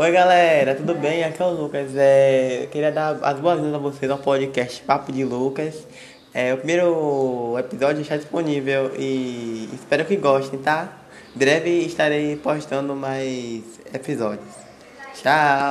Oi galera, tudo bem? Aqui é o Lucas. É, eu queria dar as boas-vindas a vocês ao podcast Papo de Lucas. É, o primeiro episódio está disponível e espero que gostem, tá? Breve estarei postando mais episódios. Tchau!